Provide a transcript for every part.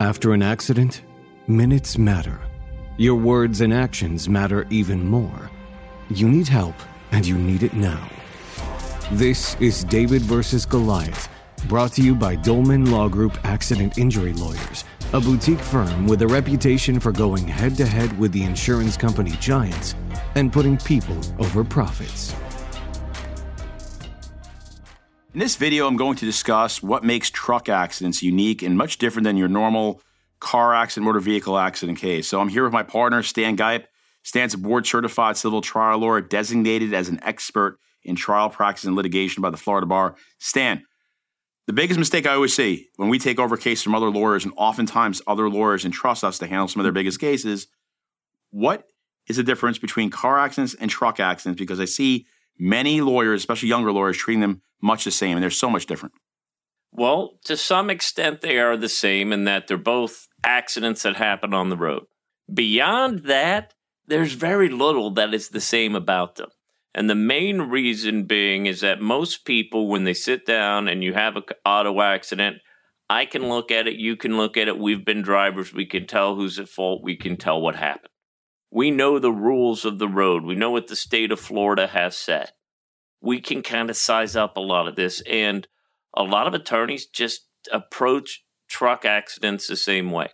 After an accident, minutes matter. Your words and actions matter even more. You need help, and you need it now. This is David versus Goliath, brought to you by Dolman Law Group Accident Injury Lawyers, a boutique firm with a reputation for going head to head with the insurance company giants and putting people over profits. In this video, I'm going to discuss what makes truck accidents unique and much different than your normal car accident, motor vehicle accident case. So I'm here with my partner, Stan Gipe. Stan's a board certified civil trial lawyer designated as an expert in trial practice and litigation by the Florida Bar. Stan, the biggest mistake I always see when we take over cases from other lawyers, and oftentimes other lawyers entrust us to handle some of their biggest cases, what is the difference between car accidents and truck accidents? Because I see many lawyers, especially younger lawyers, treating them much the same, and they're so much different. Well, to some extent, they are the same in that they're both accidents that happen on the road. Beyond that, there's very little that is the same about them. And the main reason being is that most people, when they sit down and you have an auto accident, I can look at it, you can look at it. We've been drivers, we can tell who's at fault, we can tell what happened. We know the rules of the road, we know what the state of Florida has set we can kind of size up a lot of this. And a lot of attorneys just approach truck accidents the same way.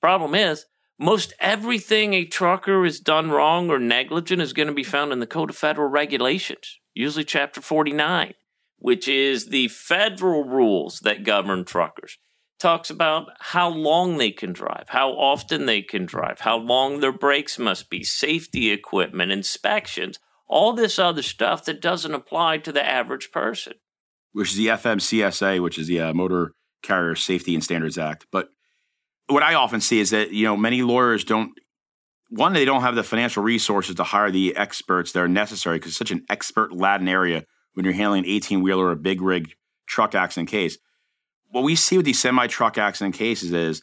Problem is, most everything a trucker has done wrong or negligent is going to be found in the Code of Federal Regulations, usually Chapter 49, which is the federal rules that govern truckers. Talks about how long they can drive, how often they can drive, how long their brakes must be, safety equipment, inspections all this other stuff that doesn't apply to the average person. Which is the FMCSA, which is the uh, Motor Carrier Safety and Standards Act. But what I often see is that, you know, many lawyers don't, one, they don't have the financial resources to hire the experts that are necessary because it's such an expert laden area when you're handling an 18 wheeler or a big rig truck accident case. What we see with these semi truck accident cases is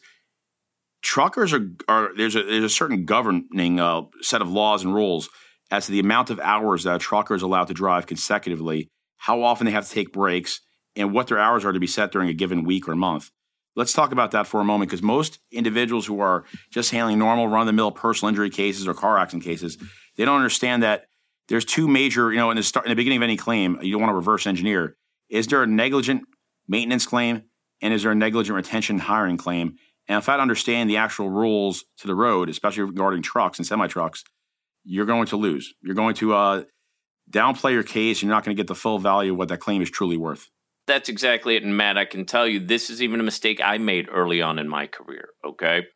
truckers are, are there's a there's a certain governing uh, set of laws and rules as to the amount of hours that a trucker is allowed to drive consecutively, how often they have to take breaks, and what their hours are to be set during a given week or month. Let's talk about that for a moment because most individuals who are just handling normal run of the mill personal injury cases or car accident cases, they don't understand that there's two major, you know, in the start in the beginning of any claim, you don't want to reverse engineer. Is there a negligent maintenance claim and is there a negligent retention hiring claim? And if I understand the actual rules to the road, especially regarding trucks and semi trucks, you're going to lose. You're going to uh, downplay your case. You're not going to get the full value of what that claim is truly worth. That's exactly it. And Matt, I can tell you this is even a mistake I made early on in my career. Okay.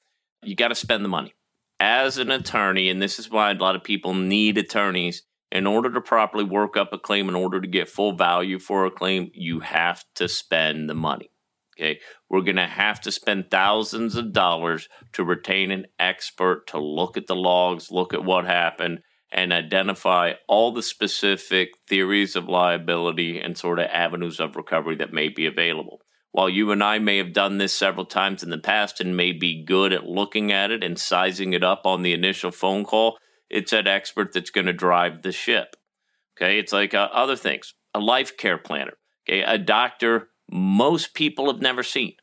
You got to spend the money. As an attorney, and this is why a lot of people need attorneys, in order to properly work up a claim, in order to get full value for a claim, you have to spend the money. Okay. We're going to have to spend thousands of dollars to retain an expert to look at the logs, look at what happened, and identify all the specific theories of liability and sort of avenues of recovery that may be available. While you and I may have done this several times in the past and may be good at looking at it and sizing it up on the initial phone call, it's that expert that's going to drive the ship. Okay. It's like uh, other things, a life care planner. Okay. A doctor most people have never seen.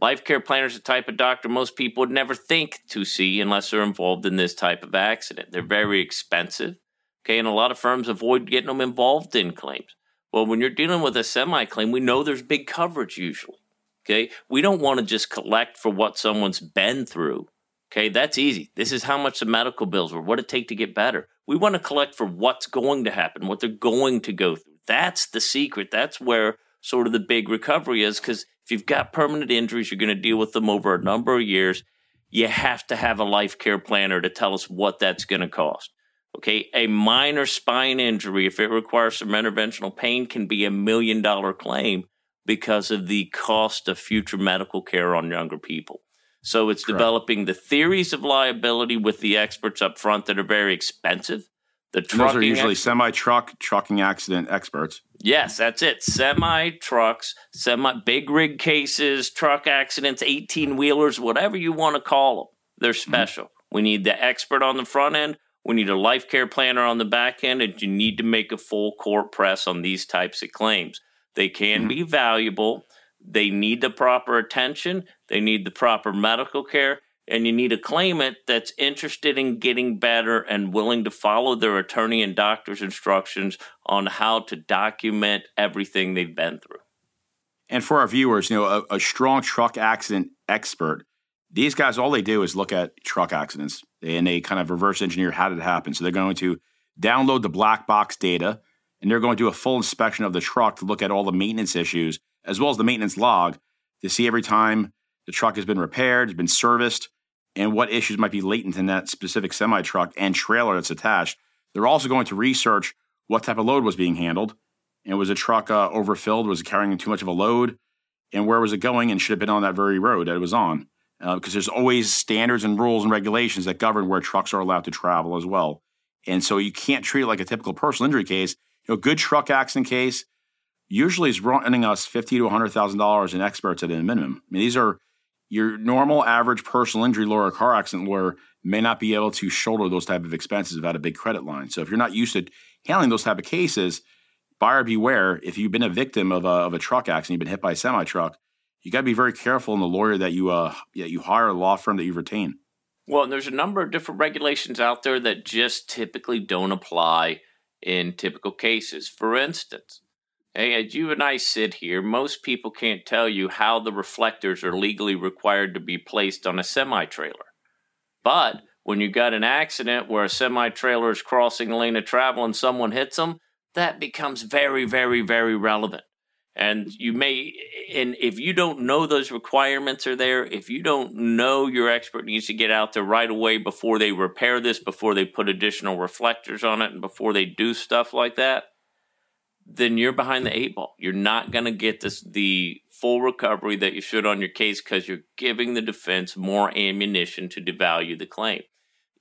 Life care planner is the type of doctor most people would never think to see unless they're involved in this type of accident. They're very expensive. Okay, and a lot of firms avoid getting them involved in claims. Well, when you're dealing with a semi claim, we know there's big coverage usually. Okay, we don't want to just collect for what someone's been through. Okay, that's easy. This is how much the medical bills were, what it take to get better. We want to collect for what's going to happen, what they're going to go through. That's the secret. That's where sort of the big recovery is because if you've got permanent injuries, you're going to deal with them over a number of years. You have to have a life care planner to tell us what that's going to cost. Okay, a minor spine injury, if it requires some interventional pain, can be a million dollar claim because of the cost of future medical care on younger people. So it's Correct. developing the theories of liability with the experts up front that are very expensive the those are usually ex- semi truck trucking accident experts. Yes, that's it. Semi trucks, semi big rig cases, truck accidents, eighteen wheelers, whatever you want to call them. They're mm-hmm. special. Mm-hmm. We need the expert on the front end. We need a life care planner on the back end, and you need to make a full court press on these types of claims. They can mm-hmm. be valuable, They need the proper attention, they need the proper medical care, and you need a claimant that's interested in getting better and willing to follow their attorney and doctor's instructions on how to document everything they've been through. And for our viewers, you know, a, a strong truck accident expert, these guys, all they do is look at truck accidents and they kind of reverse engineer how did it happen. So they're going to download the black box data and they're going to do a full inspection of the truck to look at all the maintenance issues as well as the maintenance log to see every time the truck has been repaired, has been serviced, and what issues might be latent in that specific semi truck and trailer that's attached. They're also going to research what type of load was being handled. And was a truck uh, overfilled? Was it carrying too much of a load? And where was it going? And should have been on that very road that it was on? Because uh, there's always standards and rules and regulations that govern where trucks are allowed to travel as well. And so you can't treat it like a typical personal injury case. You know, a good truck accident case usually is running us fifty to hundred thousand dollars in experts at a minimum. I mean, these are your normal average personal injury lawyer or car accident lawyer may not be able to shoulder those type of expenses without a big credit line. So if you're not used to handling those type of cases, buyer beware. If you've been a victim of a, of a truck accident, you've been hit by a semi truck, you got to be very careful in the lawyer that you uh that you hire, a law firm that you retain. Well, there's a number of different regulations out there that just typically don't apply in typical cases. For instance, as you and I sit here, most people can't tell you how the reflectors are legally required to be placed on a semi trailer. But when you got an accident where a semi trailer is crossing a lane of travel and someone hits them, that becomes very, very, very relevant. And you may, and if you don't know those requirements are there, if you don't know your expert needs to get out there right away before they repair this, before they put additional reflectors on it, and before they do stuff like that, then you're behind the eight ball. You're not going to get this the full recovery that you should on your case because you're giving the defense more ammunition to devalue the claim.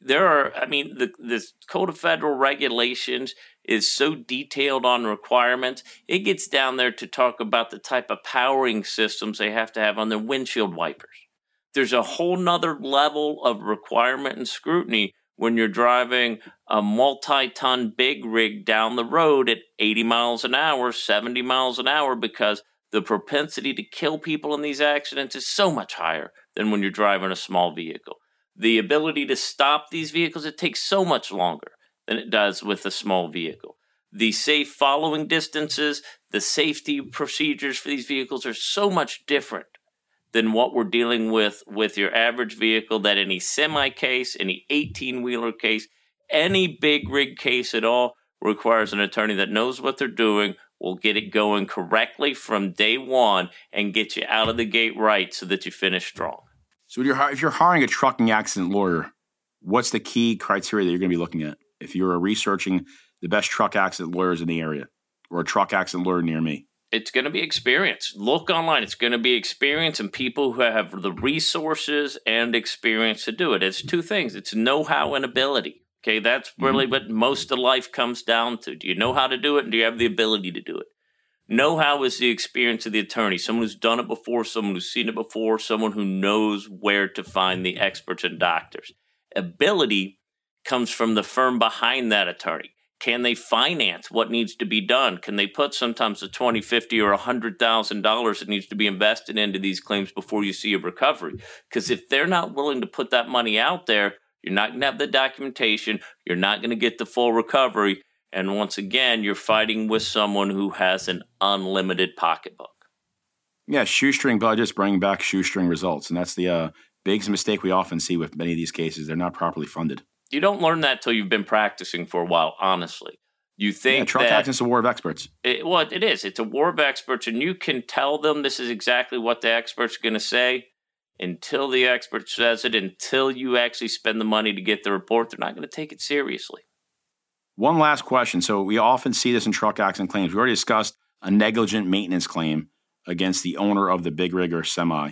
There are, I mean, the this Code of Federal Regulations is so detailed on requirements. It gets down there to talk about the type of powering systems they have to have on their windshield wipers. There's a whole nother level of requirement and scrutiny when you're driving a multi ton big rig down the road at 80 miles an hour, 70 miles an hour, because the propensity to kill people in these accidents is so much higher than when you're driving a small vehicle. The ability to stop these vehicles, it takes so much longer than it does with a small vehicle. The safe following distances, the safety procedures for these vehicles are so much different than what we're dealing with with your average vehicle that any semi case, any 18 wheeler case, any big rig case at all requires an attorney that knows what they're doing, will get it going correctly from day one, and get you out of the gate right so that you finish strong. So, if you're hiring a trucking accident lawyer, what's the key criteria that you're going to be looking at if you're researching the best truck accident lawyers in the area or a truck accident lawyer near me? It's going to be experience. Look online. It's going to be experience and people who have the resources and experience to do it. It's two things. It's know-how and ability. Okay, that's really mm-hmm. what most of life comes down to. Do you know how to do it and do you have the ability to do it? Know-how is the experience of the attorney, someone who's done it before, someone who's seen it before, someone who knows where to find the experts and doctors. Ability comes from the firm behind that attorney. Can they finance what needs to be done? Can they put sometimes the twenty, fifty, or a hundred thousand dollars that needs to be invested into these claims before you see a recovery? Because if they're not willing to put that money out there, you're not going to have the documentation. You're not going to get the full recovery. And once again, you're fighting with someone who has an unlimited pocketbook. Yeah, shoestring budgets bring back shoestring results, and that's the uh, biggest mistake we often see with many of these cases. They're not properly funded. You don't learn that till you've been practicing for a while, honestly. You think yeah, truck that, is a war of experts. It, well, it is. It's a war of experts, and you can tell them this is exactly what the expert's are going to say until the expert says it, until you actually spend the money to get the report. They're not going to take it seriously. One last question. So we often see this in truck accident claims. We already discussed a negligent maintenance claim against the owner of the big rig or semi.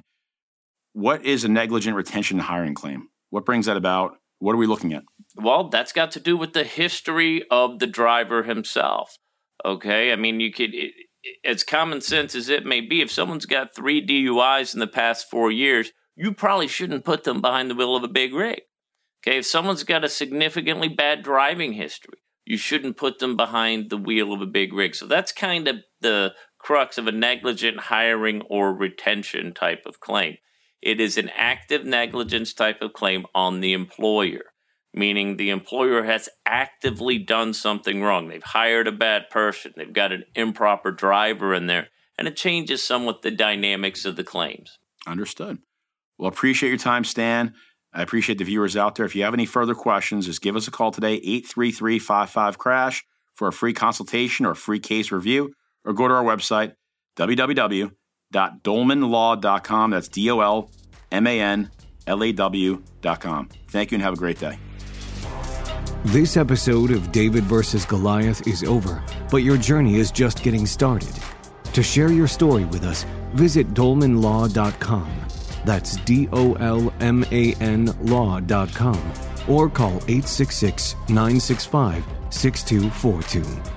What is a negligent retention hiring claim? What brings that about? What are we looking at? Well, that's got to do with the history of the driver himself. Okay, I mean, you could, it, as common sense as it may be, if someone's got three DUIs in the past four years, you probably shouldn't put them behind the wheel of a big rig. Okay, if someone's got a significantly bad driving history, you shouldn't put them behind the wheel of a big rig. So that's kind of the crux of a negligent hiring or retention type of claim. It is an active negligence type of claim on the employer, meaning the employer has actively done something wrong. They've hired a bad person, they've got an improper driver in there, and it changes somewhat the dynamics of the claims. Understood. Well, appreciate your time, Stan. I appreciate the viewers out there. If you have any further questions, just give us a call today, 833 55 Crash, for a free consultation or a free case review, or go to our website, www.dolmanlaw.com. That's D O L M A N L A W.com. Thank you and have a great day. This episode of David versus Goliath is over, but your journey is just getting started. To share your story with us, visit dolmanlaw.com. That's D O L M A N law.com or call 866 965 6242.